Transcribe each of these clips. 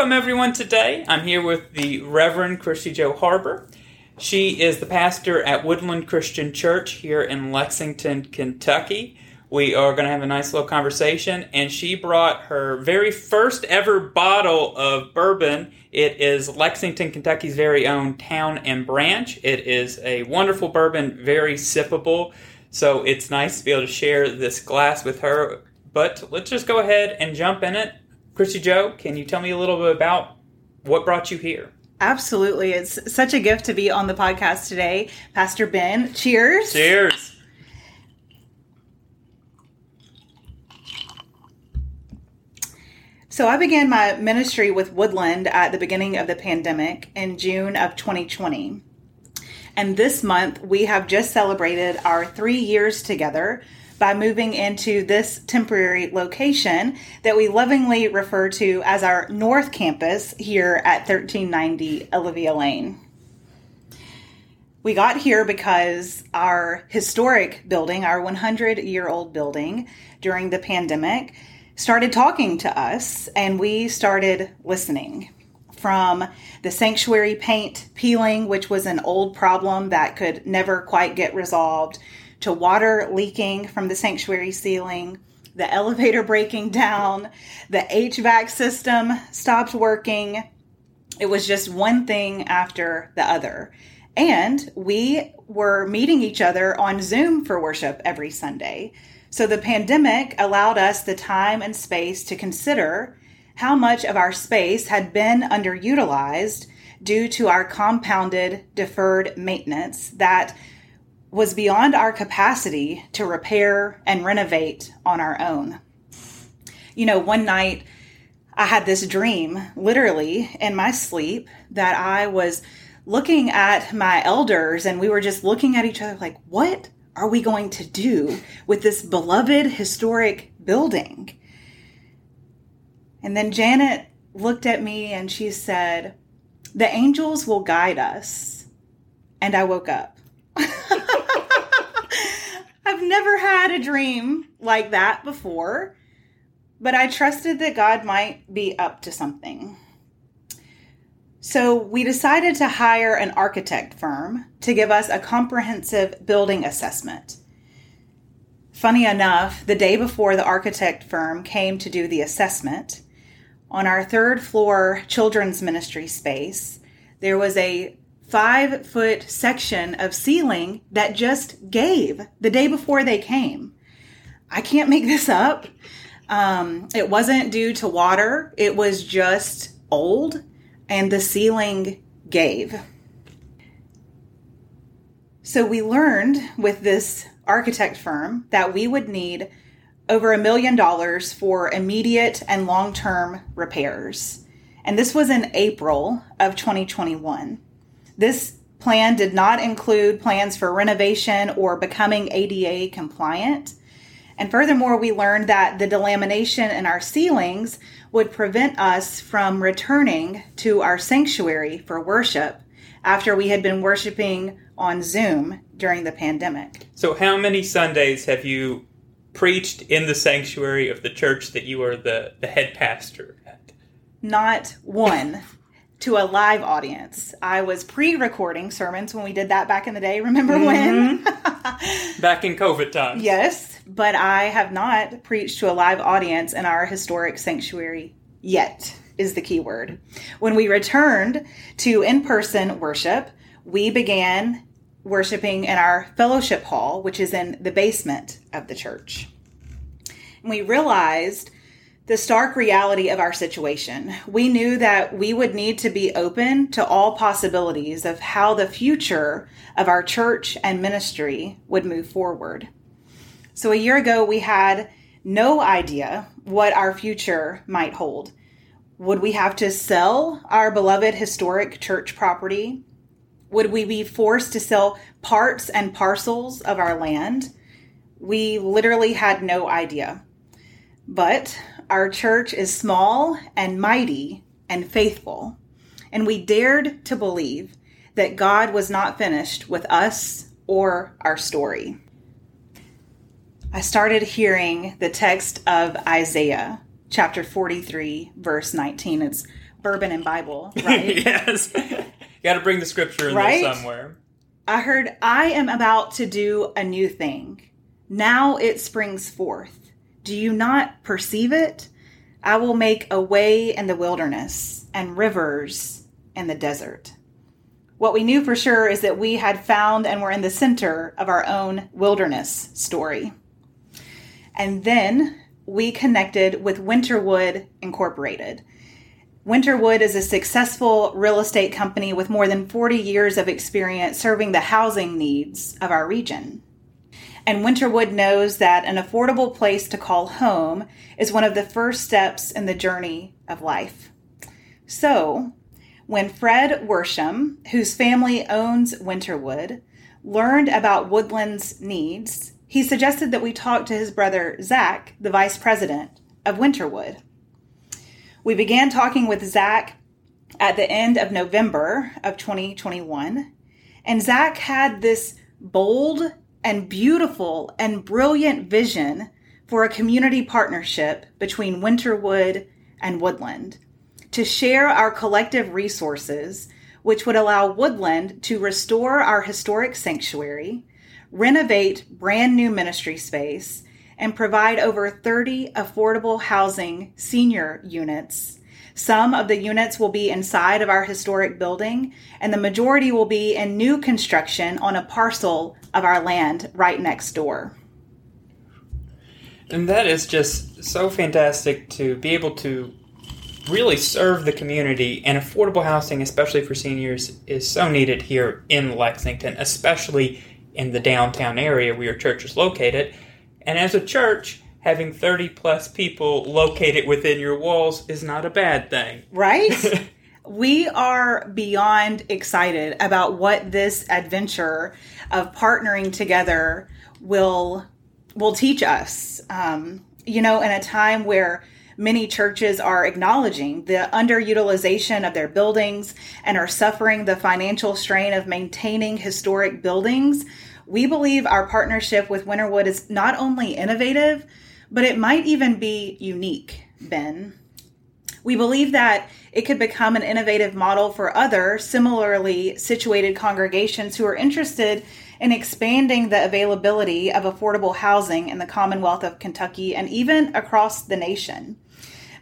welcome everyone today. I'm here with the Reverend Christy Jo Harber. She is the pastor at Woodland Christian Church here in Lexington, Kentucky. We are going to have a nice little conversation, and she brought her very first ever bottle of bourbon. It is Lexington, Kentucky's very own Town and Branch. It is a wonderful bourbon, very sippable. So it's nice to be able to share this glass with her. But let's just go ahead and jump in it. Christy Jo, can you tell me a little bit about what brought you here? Absolutely. It's such a gift to be on the podcast today. Pastor Ben, cheers. Cheers. So I began my ministry with Woodland at the beginning of the pandemic in June of 2020. And this month, we have just celebrated our three years together by moving into this temporary location that we lovingly refer to as our North Campus here at 1390 Olivia Lane. We got here because our historic building, our 100 year old building, during the pandemic, started talking to us and we started listening from the sanctuary paint peeling, which was an old problem that could never quite get resolved, to water leaking from the sanctuary ceiling, the elevator breaking down, the HVAC system stopped working. It was just one thing after the other. And we were meeting each other on Zoom for worship every Sunday. So the pandemic allowed us the time and space to consider how much of our space had been underutilized due to our compounded deferred maintenance that was beyond our capacity to repair and renovate on our own. You know, one night I had this dream, literally in my sleep, that I was looking at my elders and we were just looking at each other like, what are we going to do with this beloved historic building? And then Janet looked at me and she said, The angels will guide us. And I woke up. I've never had a dream like that before, but I trusted that God might be up to something. So we decided to hire an architect firm to give us a comprehensive building assessment. Funny enough, the day before the architect firm came to do the assessment, on our third floor children's ministry space, there was a five foot section of ceiling that just gave the day before they came. I can't make this up. Um, it wasn't due to water, it was just old, and the ceiling gave. So we learned with this architect firm that we would need over a million dollars for immediate and long term repairs. And this was in April of 2021. This plan did not include plans for renovation or becoming ADA compliant. And furthermore, we learned that the delamination in our ceilings would prevent us from returning to our sanctuary for worship after we had been worshiping on Zoom during the pandemic. So, how many Sundays have you preached in the sanctuary of the church that you are the, the head pastor at? Not one. To a live audience. I was pre recording sermons when we did that back in the day. Remember mm-hmm. when? back in COVID times. Yes, but I have not preached to a live audience in our historic sanctuary yet, is the key word. When we returned to in person worship, we began worshiping in our fellowship hall, which is in the basement of the church. And we realized the stark reality of our situation. We knew that we would need to be open to all possibilities of how the future of our church and ministry would move forward. So, a year ago, we had no idea what our future might hold. Would we have to sell our beloved historic church property? Would we be forced to sell parts and parcels of our land? We literally had no idea. But our church is small and mighty and faithful, and we dared to believe that God was not finished with us or our story. I started hearing the text of Isaiah chapter 43, verse 19. It's bourbon and Bible, right? yes. you got to bring the scripture in Right? there somewhere. I heard, I am about to do a new thing. Now it springs forth. Do you not perceive it? I will make a way in the wilderness and rivers in the desert. What we knew for sure is that we had found and were in the center of our own wilderness story. And then we connected with Winterwood Incorporated. Winterwood is a successful real estate company with more than 40 years of experience serving the housing needs of our region. And Winterwood knows that an affordable place to call home is one of the first steps in the journey of life. So, when Fred Worsham, whose family owns Winterwood, learned about Woodland's needs, he suggested that we talk to his brother Zach, the vice president of Winterwood. We began talking with Zach at the end of November of 2021, and Zach had this bold and beautiful and brilliant vision for a community partnership between Winterwood and Woodland to share our collective resources, which would allow Woodland to restore our historic sanctuary, renovate brand new ministry space, and provide over 30 affordable housing senior units. Some of the units will be inside of our historic building, and the majority will be in new construction on a parcel of our land right next door. And that is just so fantastic to be able to really serve the community and affordable housing, especially for seniors, is so needed here in Lexington, especially in the downtown area where your church is located. And as a church, having 30 plus people located within your walls is not a bad thing. Right? we are beyond excited about what this adventure of partnering together will will teach us. Um, you know, in a time where many churches are acknowledging the underutilization of their buildings and are suffering the financial strain of maintaining historic buildings, we believe our partnership with Winterwood is not only innovative, but it might even be unique, Ben. We believe that it could become an innovative model for other similarly situated congregations who are interested in expanding the availability of affordable housing in the Commonwealth of Kentucky and even across the nation.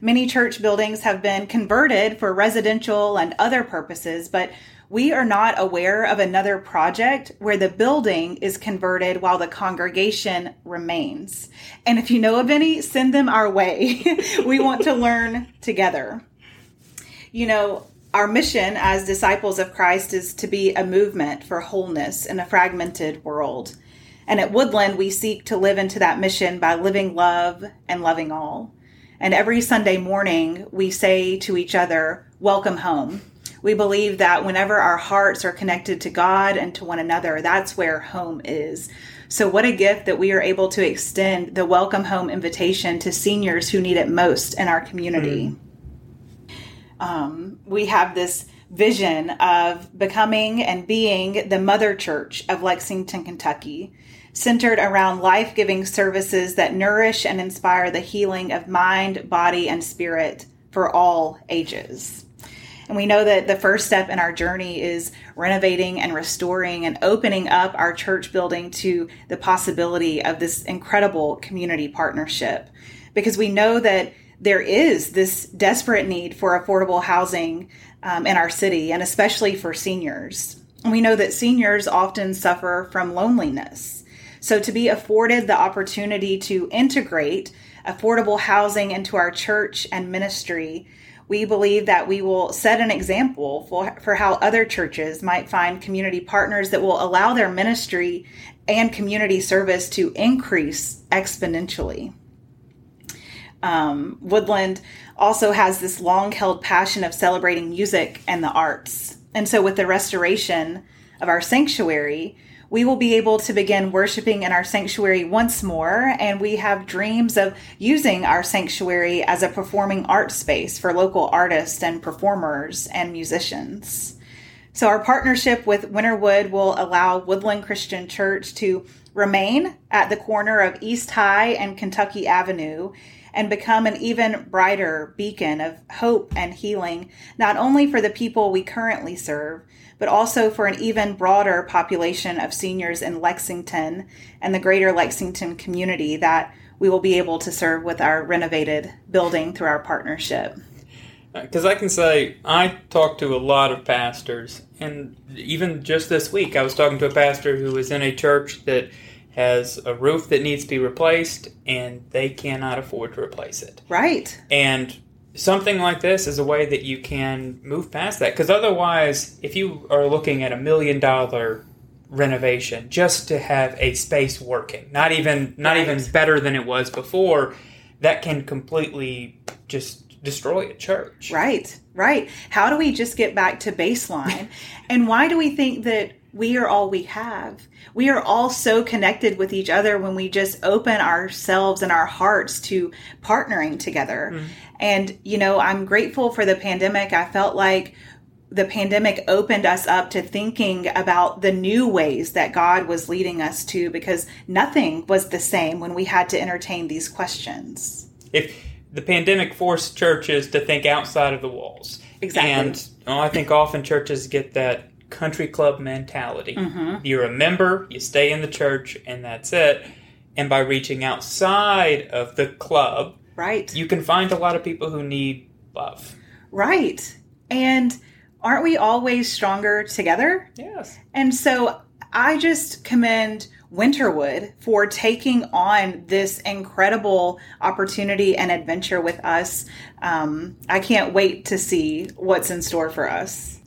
Many church buildings have been converted for residential and other purposes, but we are not aware of another project where the building is converted while the congregation remains. And if you know of any, send them our way. we want to learn together. You know, our mission as disciples of Christ is to be a movement for wholeness in a fragmented world. And at Woodland, we seek to live into that mission by living love and loving all. And every Sunday morning, we say to each other, Welcome home. We believe that whenever our hearts are connected to God and to one another, that's where home is. So, what a gift that we are able to extend the welcome home invitation to seniors who need it most in our community. Um, we have this vision of becoming and being the mother church of Lexington, Kentucky, centered around life giving services that nourish and inspire the healing of mind, body, and spirit for all ages. And we know that the first step in our journey is renovating and restoring and opening up our church building to the possibility of this incredible community partnership. Because we know that there is this desperate need for affordable housing um, in our city, and especially for seniors. And we know that seniors often suffer from loneliness. So, to be afforded the opportunity to integrate affordable housing into our church and ministry, we believe that we will set an example for, for how other churches might find community partners that will allow their ministry and community service to increase exponentially. Um, Woodland also has this long held passion of celebrating music and the arts. And so, with the restoration of our sanctuary, we will be able to begin worshiping in our sanctuary once more. And we have dreams of using our sanctuary as a performing art space for local artists and performers and musicians. So, our partnership with Winterwood will allow Woodland Christian Church to remain at the corner of East High and Kentucky Avenue and become an even brighter beacon of hope and healing, not only for the people we currently serve, but also for an even broader population of seniors in Lexington and the greater Lexington community that we will be able to serve with our renovated building through our partnership. Uh, because I can say, I talk to a lot of pastors, and even just this week, I was talking to a pastor who was in a church that has a roof that needs to be replaced, and they cannot afford to replace it. Right. And something like this is a way that you can move past that. Because otherwise, if you are looking at a million dollar renovation just to have a space working, not even not Right. even better than it was before, that can completely just destroy a church. Right, right. How do we just get back to baseline? and why do we think that we are all we have? We are all so connected with each other when we just open ourselves and our hearts to partnering together. Mm-hmm. And, you know, I'm grateful for the pandemic. I felt like the pandemic opened us up to thinking about the new ways that God was leading us to because nothing was the same when we had to entertain these questions. If the pandemic forced churches to think outside of the walls. Exactly. And well, I think often churches get that country club mentality. Mm-hmm. You're a member, you stay in the church, and that's it. And by reaching outside of the club, Right. you can find a lot of people who need love. Right. And aren't we always stronger together? Yes. And so I just commend Winterwood for taking on this incredible opportunity and adventure with us. Um, I can't wait to see what's in store for us.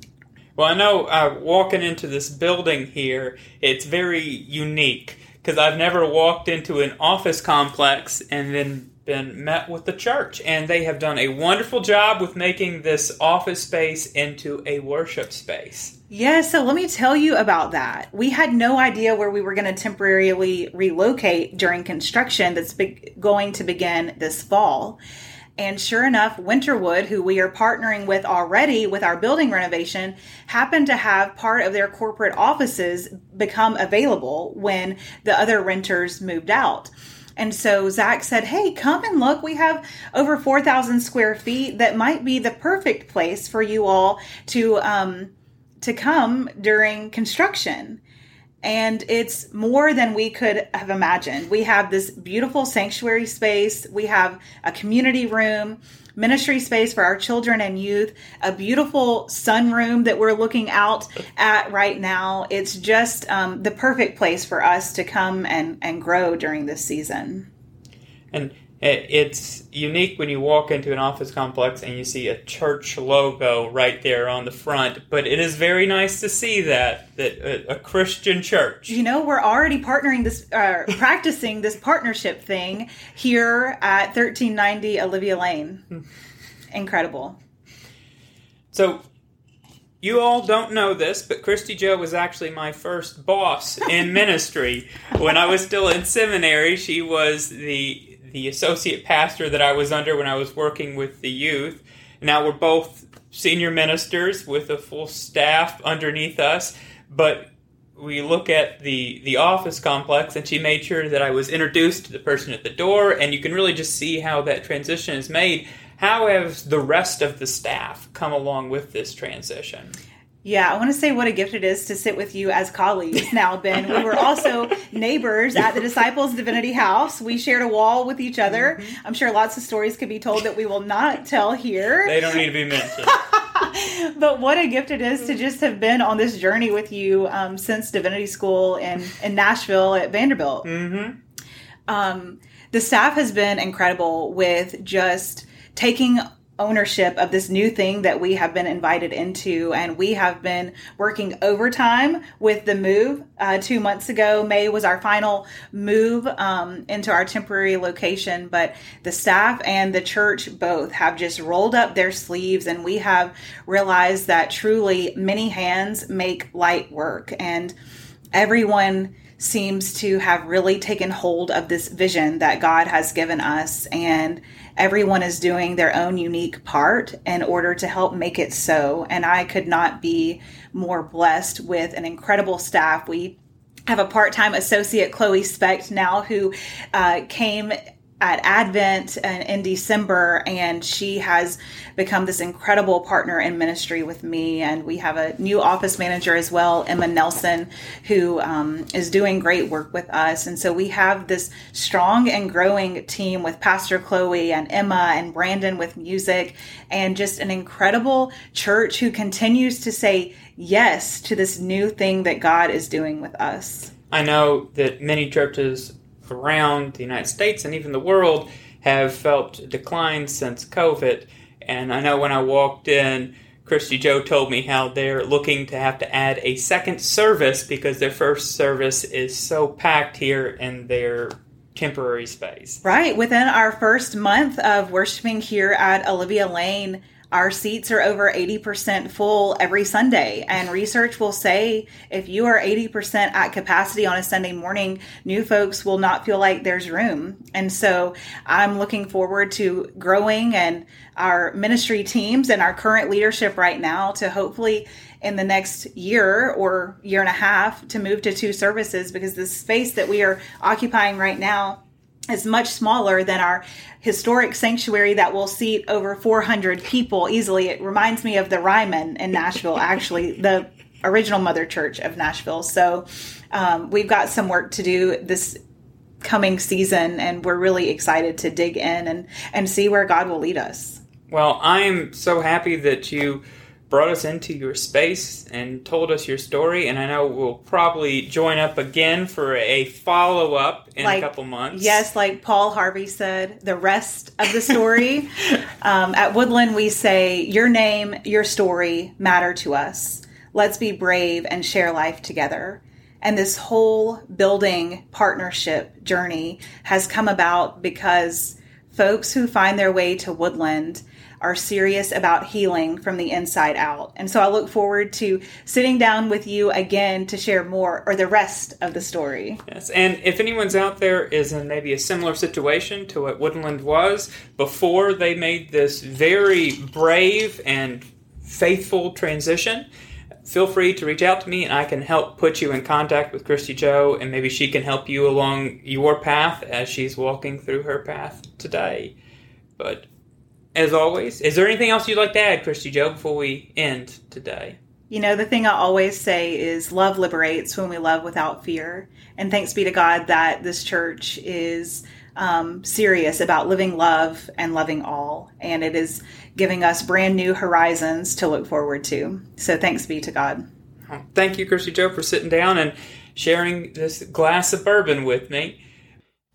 Well, I know uh, walking into this building here, it's very unique because I've never walked into an office complex and then been met with the church. And they have done a wonderful job with making this office space into a worship space. Yeah, so let me tell you about that. We had no idea where we were going to temporarily relocate during construction that's be- going to begin this fall. And sure enough, Winterwood, who we are partnering with already with our building renovation, happened to have part of their corporate offices become available when the other renters moved out. And so Zach said, Hey, come and look. We have over 4,000 square feet that might be the perfect place for you all to, um, to come during construction. And it's more than we could have imagined. We have this beautiful sanctuary space. We have a community room, ministry space for our children and youth, a beautiful sunroom that we're looking out at right now. It's just um, the perfect place for us to come and, and grow during this season. And it's unique when you walk into an office complex and you see a church logo right there on the front. But it is very nice to see that that a, a Christian church. You know, we're already partnering this, uh, practicing this partnership thing here at 1390 Olivia Lane. Incredible. So, you all don't know this, but Christy Jo was actually my first boss in ministry. When I was still in seminary, she was the the associate pastor that I was under when I was working with the youth. Now we're both senior ministers with a full staff underneath us, but we look at the the office complex and she made sure that I was introduced to the person at the door and you can really just see how that transition is made. How has the rest of the staff come along with this transition? Yeah, I want to say what a gift it is to sit with you as colleagues now, Ben. We were also neighbors at the Disciples Divinity House. We shared a wall with each other. I'm sure lots of stories could be told that we will not tell here. They don't need to be mentioned. but what a gift it is to just have been on this journey with you um, since divinity school in, in Nashville at Vanderbilt. hmm Um, the staff has been incredible with just taking ownership of this new thing that we have been invited into. And we have been working overtime with the move. Uh, two months ago may was our final move um, into our temporary location but the staff and the church both have just rolled up their sleeves and we have realized that truly many hands make light work and everyone seems to have really taken hold of this vision that God has given us, and everyone is doing their own unique part in order to help make it so. And I could not be more blessed with an incredible staff. We have a part time associate, Chloe Specht, now who uh, came at Advent and in December, and she has become this incredible partner in ministry with me. And we have a new office manager as well, Emma Nelson, who um, is doing great work with us. And so we have this strong and growing team with Pastor Chloe and Emma and Brandon with music, and just an incredible church who continues to say yes to this new thing that God is doing with us. I know that many churches around the United States and even the world have felt decline since COVID. And I know when I walked in, Christy Jo told me how they're looking to have to add a second service because their first service is so packed here in their temporary space. Right. Within our first month of worshiping here at Olivia Lane, our seats are over 80% full every Sunday. And research will say if you are 80% at capacity on a Sunday morning, new folks will not feel like there's room. And so I'm looking forward to growing and our ministry teams and our current leadership right now to hopefully in the next year or year and a half to move to two services because the space that we are occupying right now is much smaller than our historic sanctuary that will seat over 400 people easily. It reminds me of the Ryman in Nashville, actually, the original mother church of Nashville. So um, we've got some work to do this coming season, and we're really excited to dig in and, and see where God will lead us. Well, I am so happy that you brought us into your space and told us your story. And I know we'll probably join up again for a follow up in like, a couple months. Yes, like Paul Harvey said, the rest of the story. um, at Woodland, we say, Your name, your story matter to us. Let's be brave and share life together. And this whole building partnership journey has come about because folks who find their way to Woodland are serious about healing from the inside out. And so I look forward to sitting down with you again to share more or the rest of the story. Yes, and if anyone's out there is in maybe a similar situation to what Woodland was before they made this very brave and faithful transition, feel free to reach out to me and I can help put you in contact with Christy Jo and maybe she can help you along your path as she's walking through her path today. But as always. Is there anything else you'd like to add, Christy Jo, before we end today? You know, the thing I always say is love liberates when we love without fear. And thanks be to God that this church is um, serious about living love and loving all. And it is giving us brand new horizons to look forward to. So thanks be to God. Thank you, Christy Jo, for sitting down and sharing this glass of bourbon with me.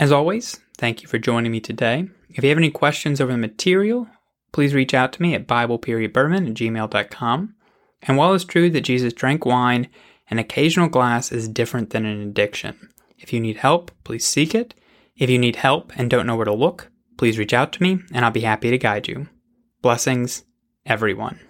As always, thank you for joining me today. If you have any questions over the material, please reach out to me at BiblePeriodBourbon at gmail.com. And while it's true that Jesus drank wine, an occasional glass is different than an addiction. If you need help, please seek it. If you need help and don't know where to look, please reach out to me and I'll be happy to guide you. Blessings, everyone.